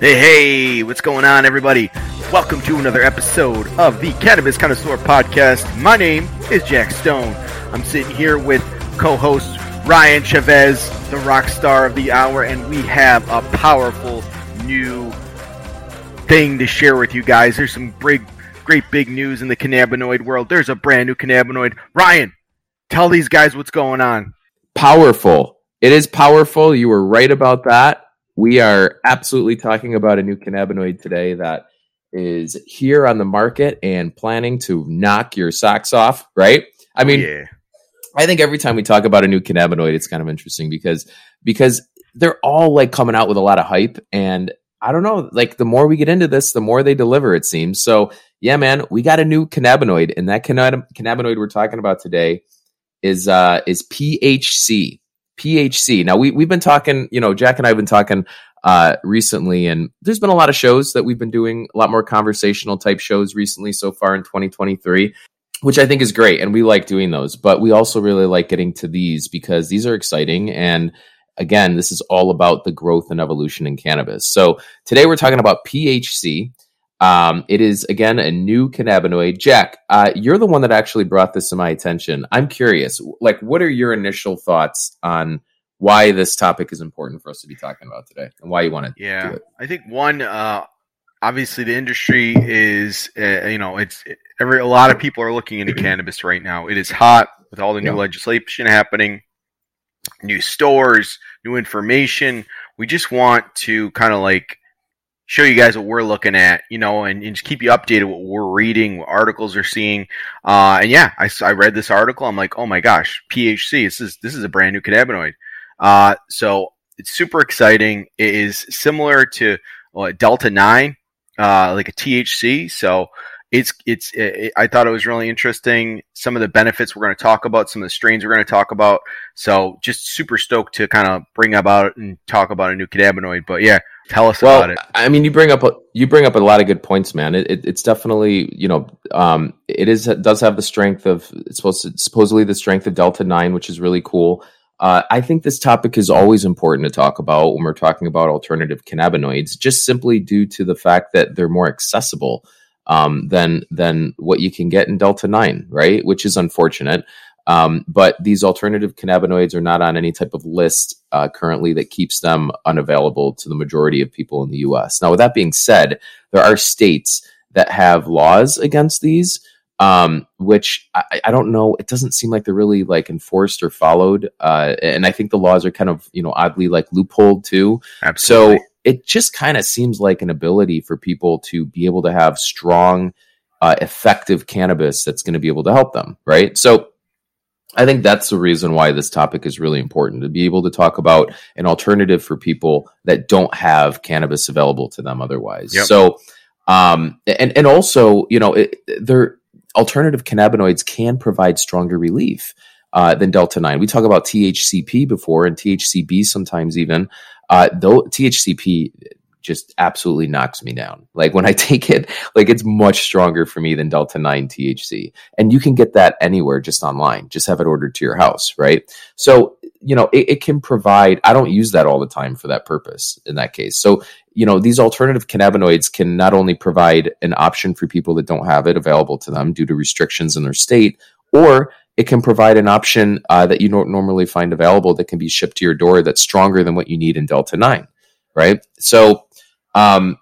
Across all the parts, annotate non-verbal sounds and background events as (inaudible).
Hey, hey, what's going on, everybody? Welcome to another episode of the Cannabis Connoisseur Podcast. My name is Jack Stone. I'm sitting here with co host Ryan Chavez, the rock star of the hour, and we have a powerful new thing to share with you guys. There's some great, great big news in the cannabinoid world. There's a brand new cannabinoid. Ryan, tell these guys what's going on. Powerful. It is powerful. You were right about that. We are absolutely talking about a new cannabinoid today that is here on the market and planning to knock your socks off, right? I mean, yeah. I think every time we talk about a new cannabinoid, it's kind of interesting because because they're all like coming out with a lot of hype and I don't know, like the more we get into this, the more they deliver, it seems. So, yeah, man, we got a new cannabinoid, and that cannabinoid we're talking about today is uh is PHC. PHC. Now we we've been talking, you know, Jack and I have been talking uh recently and there's been a lot of shows that we've been doing, a lot more conversational type shows recently so far in 2023, which I think is great and we like doing those. But we also really like getting to these because these are exciting and again, this is all about the growth and evolution in cannabis. So today we're talking about PHC. Um, it is again a new cannabinoid. Jack, uh, you're the one that actually brought this to my attention. I'm curious, like, what are your initial thoughts on why this topic is important for us to be talking about today, and why you want to Yeah? I think one, uh, obviously, the industry is, uh, you know, it's every a lot of people are looking into cannabis right now. It is hot with all the new Yeah. legislation happening, new stores, new information. We just want to kind of like show you guys what we're looking at, you know, and, and just keep you updated what we're reading, what articles are seeing. Uh, and yeah, I, I read this article. I'm like, oh my gosh, PHC. This is this is a brand new cannabinoid. Uh, so it's super exciting. It is similar to Delta Nine, uh, like a THC. So it's it's. It, I thought it was really interesting. Some of the benefits we're going to talk about, some of the strains we're going to talk about. So just super stoked to kind of bring about and talk about a new cannabinoid. But yeah, tell us Well, about it. I mean, you bring up a, you bring up a lot of good points, man. It, it, it's definitely you know um, it is it does have the strength of it's supposed to, supposedly the strength of Delta Nine, which is really cool. Uh, I think this topic is always important to talk about when we're talking about alternative cannabinoids, just simply due to the fact that they're more accessible um, than than what you can get in Delta Nine, right? Which is unfortunate. Um, but these alternative cannabinoids are not on any type of list uh, currently that keeps them unavailable to the majority of people in the U.S. Now, with that being said, there are states that have laws against these, um, which I, I don't know. It doesn't seem like they're really like enforced or followed, uh, and I think the laws are kind of you know oddly like loopholed too. Absolutely. So it just kind of seems like an ability for people to be able to have strong, uh, effective cannabis that's going to be able to help them, right? So I think that's the reason why this topic is really important to be able to talk about an alternative for people that don't have cannabis available to them otherwise. Yep. So, um, and and also, you know, it, their alternative cannabinoids can provide stronger relief uh, than Delta Nine. We talk about THCP before and THCB sometimes even. Uh, though THCP just absolutely knocks me down. Like when I (laughs) take it, like it's much stronger for me than Delta 9 THC. And you can get that anywhere just online. Just have it ordered to your house, right? So, you know, it, it can provide, I don't use that all the time for that purpose in that case. So, you know, these alternative cannabinoids can not only provide an option for people that don't have it available to them due to restrictions in their state, or it can provide an option uh, that you don't normally find available that can be shipped to your door that's stronger than what you need in Delta 9, right? So, um,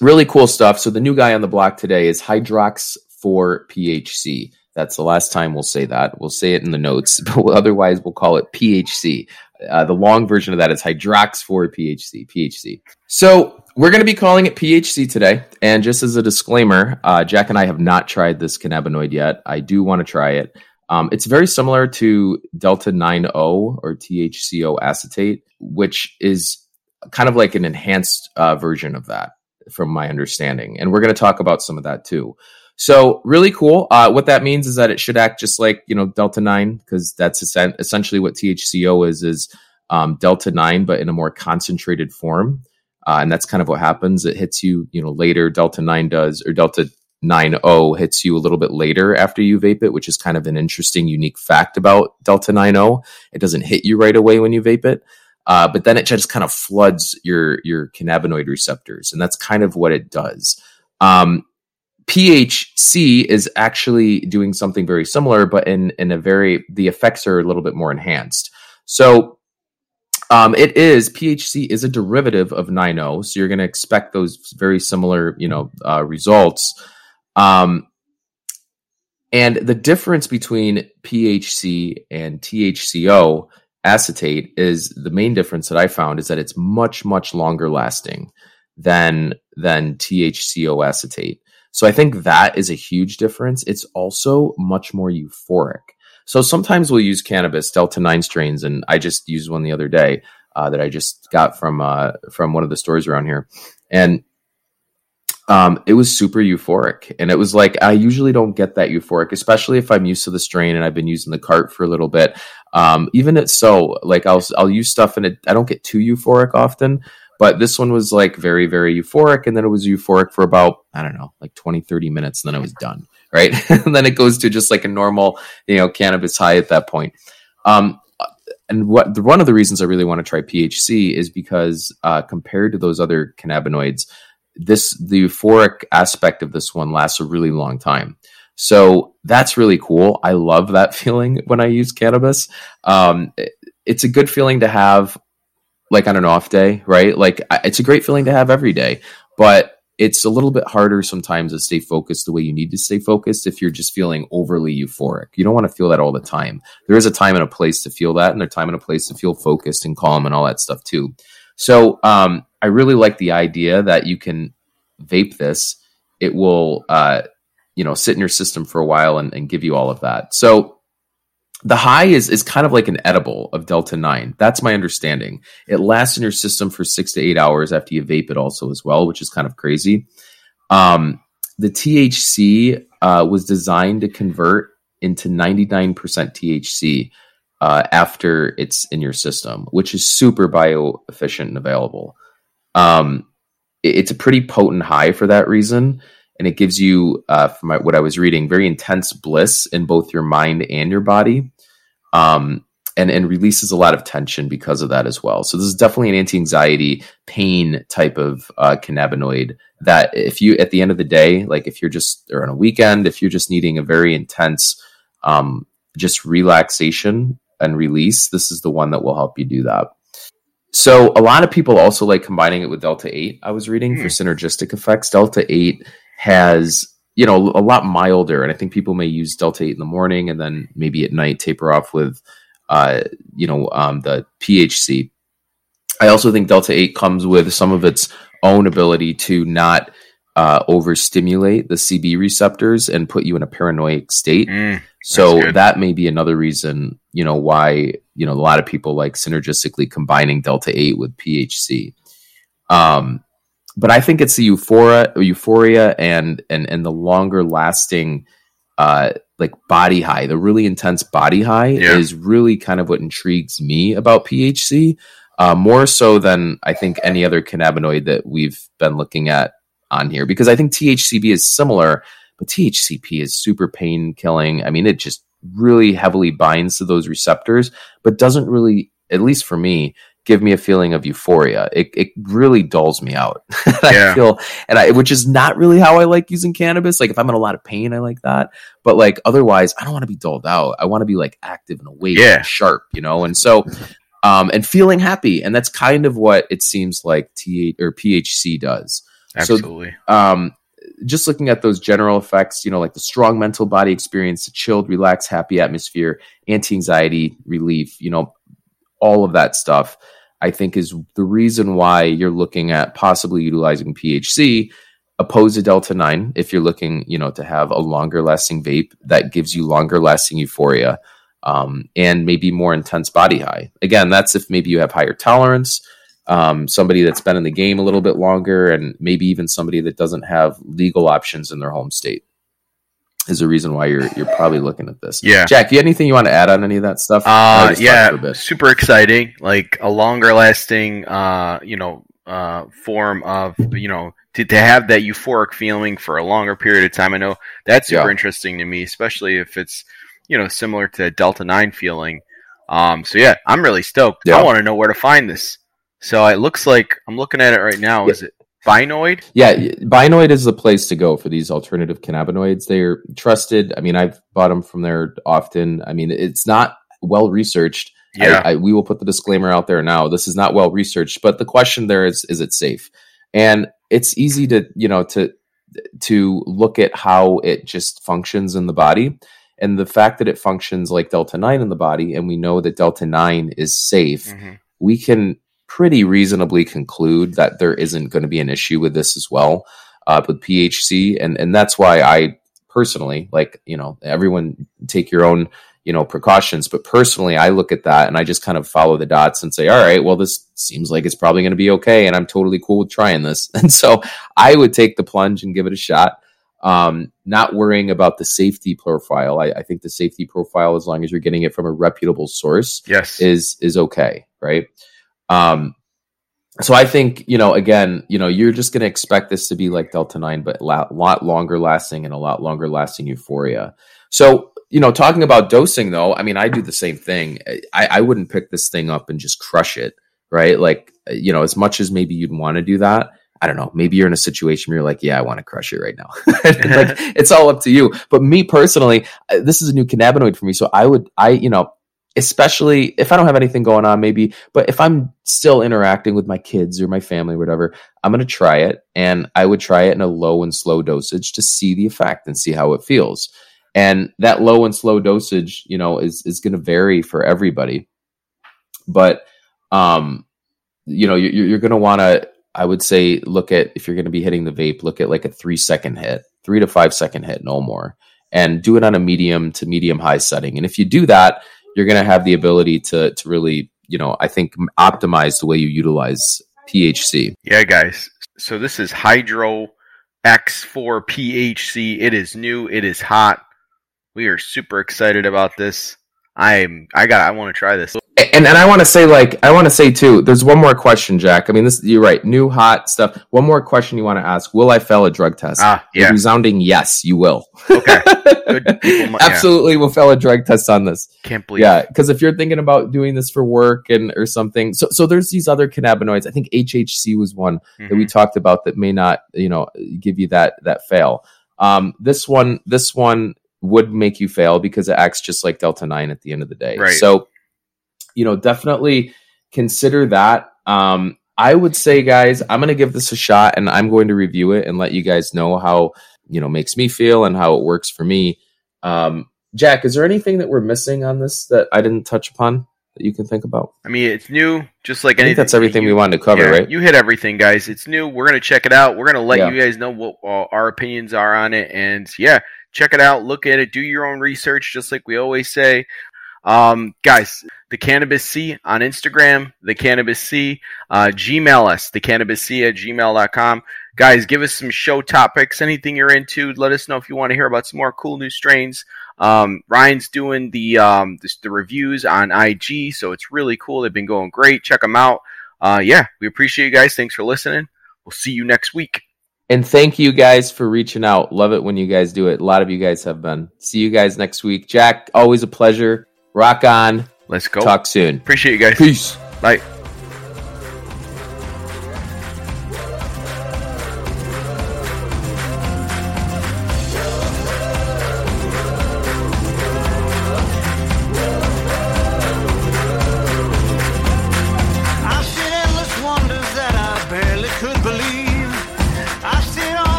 really cool stuff. So the new guy on the block today is Hydrox 4 PHC. That's the last time we'll say that. We'll say it in the notes, (laughs) but otherwise we'll call it PHC. Uh, the long version of that is Hydrox 4 PHC. PHC. So we're going to be calling it PHC today. And just as a disclaimer, uh, Jack and I have not tried this cannabinoid yet. I do want to try it. Um, it's very similar to Delta 9O or THCO acetate, which is kind of like an enhanced uh, version of that, from my understanding. And we're going to talk about some of that too. So really cool. Uh, what that means is that it should act just like you know Delta Nine because that's essen- essentially what THCO is is um, Delta Nine, but in a more concentrated form. Uh, and that's kind of what happens. It hits you, you know, later. Delta Nine does, or Delta 9O hits you a little bit later after you vape it, which is kind of an interesting, unique fact about Delta 9O. It doesn't hit you right away when you vape it. Uh, but then it just kind of floods your your cannabinoid receptors, and that's kind of what it does. Um, PHC is actually doing something very similar, but in in a very the effects are a little bit more enhanced. So um, it is PHC is a derivative of 9O, so you're going to expect those very similar, you know, uh, results. Um, and the difference between PHC and THCO acetate is the main difference that I found is that it's much much longer lasting than than THCO acetate. So I think that is a huge difference. It's also much more euphoric. So sometimes we'll use cannabis Delta 9 strains and I just used one the other day uh, that I just got from uh, from one of the stores around here. And um, it was super euphoric. And it was like, I usually don't get that euphoric, especially if I'm used to the strain and I've been using the cart for a little bit. Um, even it's so, like, I'll, I'll use stuff and it, I don't get too euphoric often, but this one was like very, very euphoric. And then it was euphoric for about, I don't know, like 20, 30 minutes. And then I was done. Right. (laughs) and then it goes to just like a normal, you know, cannabis high at that point. Um, and what one of the reasons I really want to try PHC is because uh, compared to those other cannabinoids, this the euphoric aspect of this one lasts a really long time. So that's really cool. I love that (laughs) feeling when I use cannabis. Um, it, it's a good feeling to have, like on an off day, right? Like it's a great feeling to have every day, but it's a little bit harder sometimes to stay focused the way you need to stay focused if you're just feeling overly euphoric. You don't want to feel that all the time. There is a time and a place to feel that, and a time and a place to feel focused and calm and all that stuff too. So um, I really like the idea that you can vape this. It will, uh, you know, sit in your system for a while and, and give you all of that. So the high is is kind of like an edible of Delta 9. That's my understanding. It lasts in your system for six to eight hours after you vape it, also, as well, which is kind of crazy. Um, the THC uh, was designed to convert into 99% THC uh, after it's in your system, which is super bio efficient and available. Um, it, it's a pretty potent high for that reason. And it gives you, uh, from what I was reading, very intense bliss in both your mind and your body. Um, and, and releases a lot of tension because of that as well. So this is definitely an anti-anxiety pain type of uh, cannabinoid that if you at the end of the day, like if you're just or on a weekend, if you're just needing a very intense um, just relaxation and release, this is the one that will help you do that. So a lot of people also like combining it with Delta 8. I was reading for hmm. synergistic effects. Delta 8 has, you know, a lot milder and I think people may use Delta 8 in the morning and then maybe at night taper off with uh, you know, um, the PHC. I also think Delta 8 comes with some of its own ability to not uh, overstimulate the CB receptors and put you in a paranoid state. Mm, so that may be another reason, you know, why you know a lot of people like synergistically combining delta eight with PHC. Um, but I think it's the euphoria, euphoria, and and and the longer lasting, uh, like body high, the really intense body high yeah. is really kind of what intrigues me about PHC. Uh, more so than I think any other cannabinoid that we've been looking at on here because I think THCB is similar, but THCP is super pain killing. I mean, it just really heavily binds to those receptors, but doesn't really, at least for me, give me a feeling of euphoria. It, it really dulls me out. (laughs) I feel, and I, which is not really how I like using cannabis. Like if I'm in a lot of pain, I like that. But like otherwise, I don't want to be dulled out. I want to be like active and awake yeah. and sharp, you know? And so, um, and feeling happy. And that's kind of what it seems like T or PHC does. Absolutely. So, um, just looking at those general effects, you know, like the strong mental body experience, the chilled, relaxed, happy atmosphere, anti anxiety relief, you know, all of that stuff, I think is the reason why you're looking at possibly utilizing PHC opposed to Delta 9 if you're looking, you know, to have a longer lasting vape that gives you longer lasting euphoria um, and maybe more intense body high. Again, that's if maybe you have higher tolerance um, somebody that's been in the game a little bit longer, and maybe even somebody that doesn't have legal options in their home state is the reason why you're you're probably looking at this. Yeah, Jack, you anything you want to add on any of that stuff? Uh, yeah, super exciting. Like a longer lasting, uh, you know, uh, form of you know to, to have that euphoric feeling for a longer period of time. I know that's super yeah. interesting to me, especially if it's you know similar to Delta Nine feeling. Um, so yeah, I'm really stoked. Yeah. I want to know where to find this. So it looks like I'm looking at it right now. Is it Binoid? Yeah, Binoid is the place to go for these alternative cannabinoids. They're trusted. I mean, I've bought them from there often. I mean, it's not well researched. Yeah. I, I, we will put the disclaimer out there now. This is not well researched, but the question there is: is it safe? And it's easy to you know to to look at how it just functions in the body, and the fact that it functions like delta nine in the body, and we know that delta nine is safe. Mhm. We can pretty reasonably conclude that there isn't going to be an issue with this as well uh, with PHC, and and that's why I personally like you know everyone take your own you know precautions, but personally I look at that and I just kind of follow the dots and say, all right, well this seems like it's probably going to be okay, and I'm totally cool with trying this, (laughs) and so I would take the plunge and give it a shot. Um, not worrying about the safety profile. I, I think the safety profile, as long as you're getting it from a reputable source, Yes. is is okay, right? Um, so I think you know, again, you know, you're just going to expect this to be like Delta Nine, but a lot, lot longer lasting and a lot longer lasting euphoria. So you know, talking about dosing though, I mean, I do the same thing. I, I wouldn't pick this thing up and just crush it, right? Like you know, as much as maybe you'd want to do that. I don't know. Maybe you're in a situation where you're like, yeah, I want to crush it right now. (laughs) like (laughs) it's all up to you. But me personally, this is a new cannabinoid for me. So I would, I, you know, especially if I don't have anything going on, maybe, but if I'm still interacting with my kids or my family or whatever, I'm going to try it. And I would try it in a low and slow dosage to see the effect and see how it feels. And that low and slow dosage, you know, is, is going to vary for everybody. But, um, you know, you're, you're going to want to, I would say, look at if you're going to be hitting the vape, look at like a three second hit, three to five second hit, no more, and do it on a medium to medium high setting. And if you do that, you're going to have the ability to to really, you know, I think optimize the way you utilize PHC. Yeah, guys. So this is Hydrox 4 PHC. It is new. It is hot. We are super excited about this. I'm. I got. I want to try this. And and I want to say like I want to say too. There's one more question, Jack. I mean, this you're right. New hot stuff. One more question you want to ask: Will I fail a drug test? Ah, A yeah. resounding yes, you will. Okay. (laughs) People mu- yeah. Absolutely, will fail a drug test on this. Can't believe. Yeah, because if you're thinking about doing this for work and or something, so so there's these other cannabinoids. I think HHC was one that we Mhm. talked about that may not, you know, give you that that fail. Um, this one, this one would make you fail because it acts just like Delta Nine at the end of the day. Right. So, you know, definitely consider that. Um, I would say, guys, I'm going to give this a shot and I'm going to review it and let you guys know how you know makes me feel and how it works for me. Um, Jack, is there anything that we're missing on this that I didn't touch upon that you can think about? I mean, it's new, just like I anything. think that's everything you- we wanted to cover, yeah, right? You hit everything, guys. It's new. We're gonna check it out. We're gonna let Yeah. you guys know what uh, our opinions are on it, and yeah, check it out. Look at it. Do your own research, just like we always say. Um, guys, the Cannabis C on Instagram, the Cannabis C, uh, Gmail us, the Cannabis C at gmail.com. Guys, give us some show topics, anything you're into. Let us know if you want to hear about some more cool new strains. Um, Ryan's doing the, um, the, the reviews on IG, so it's really cool. They've been going great. Check them out. Uh, yeah, we appreciate you guys. Thanks for listening. We'll see you next week. And thank you guys for reaching out. Love it when you guys do it. A lot of you guys have been. See you guys next week. Jack, always a pleasure. Rock on. Let's go. Talk soon. Appreciate you guys. Peace. Bye.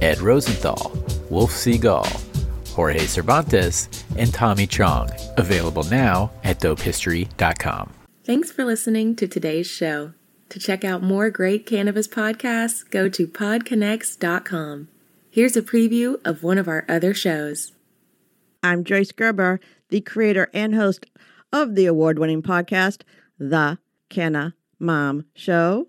Ed Rosenthal, Wolf Seagal, Jorge Cervantes, and Tommy Chong. Available now at dopehistory.com. Thanks for listening to today's show. To check out more great cannabis podcasts, go to podconnex.com. Here's a preview of one of our other shows. I'm Joyce Gerber, the creator and host of the award winning podcast, The Canna Mom Show.